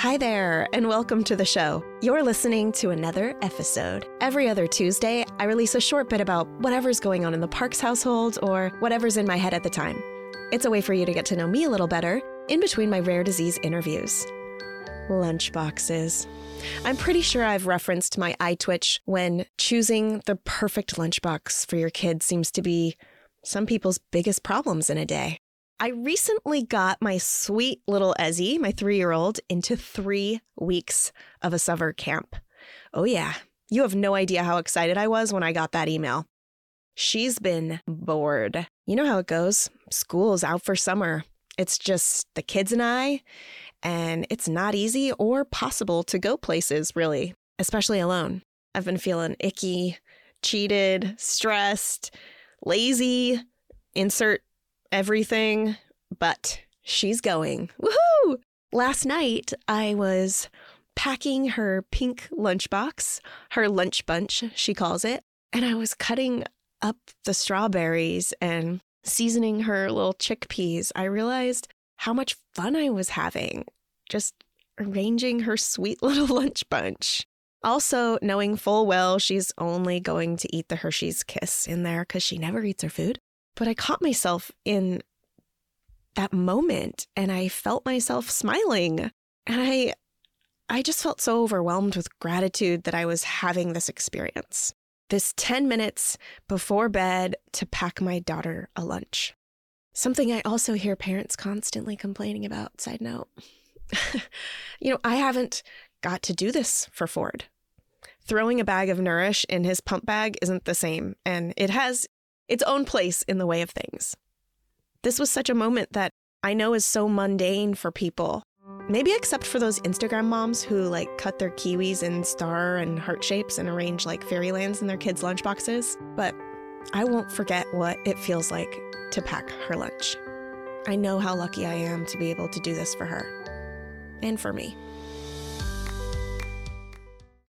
Hi there, and welcome to the show. You're listening to another episode. Every other Tuesday, I release a short bit about whatever's going on in the Parks household or whatever's in my head at the time. It's a way for you to get to know me a little better in between my rare disease interviews. Lunchboxes. I'm pretty sure I've referenced my eye twitch when choosing the perfect lunchbox for your kid seems to be some people's biggest problems in a day. I recently got my sweet little Ezzy, my three year old, into three weeks of a summer camp. Oh, yeah. You have no idea how excited I was when I got that email. She's been bored. You know how it goes. School's out for summer. It's just the kids and I, and it's not easy or possible to go places, really, especially alone. I've been feeling icky, cheated, stressed, lazy, insert everything, but she's going. Woohoo! Last night, I was packing her pink lunchbox, her lunch bunch, she calls it, and I was cutting up the strawberries and seasoning her little chickpeas. I realized how much fun I was having just arranging her sweet little lunch bunch. Also, knowing full well she's only going to eat the Hershey's Kiss in there because she never eats her food. But I caught myself in that moment and I felt myself smiling. And I I just felt so overwhelmed with gratitude that I was having this experience. This 10 minutes before bed to pack my daughter a lunch. Something I also hear parents constantly complaining about, side note. you know, I haven't got to do this for Ford. Throwing a bag of Nourish in his pump bag isn't the same, and it has its own place in the way of things. This was such a moment that I know is so mundane for people. Maybe except for those Instagram moms who like cut their kiwis in star and heart shapes and arrange like fairylands in their kids' lunchboxes. But I won't forget what it feels like to pack her lunch. I know how lucky I am to be able to do this for her and for me.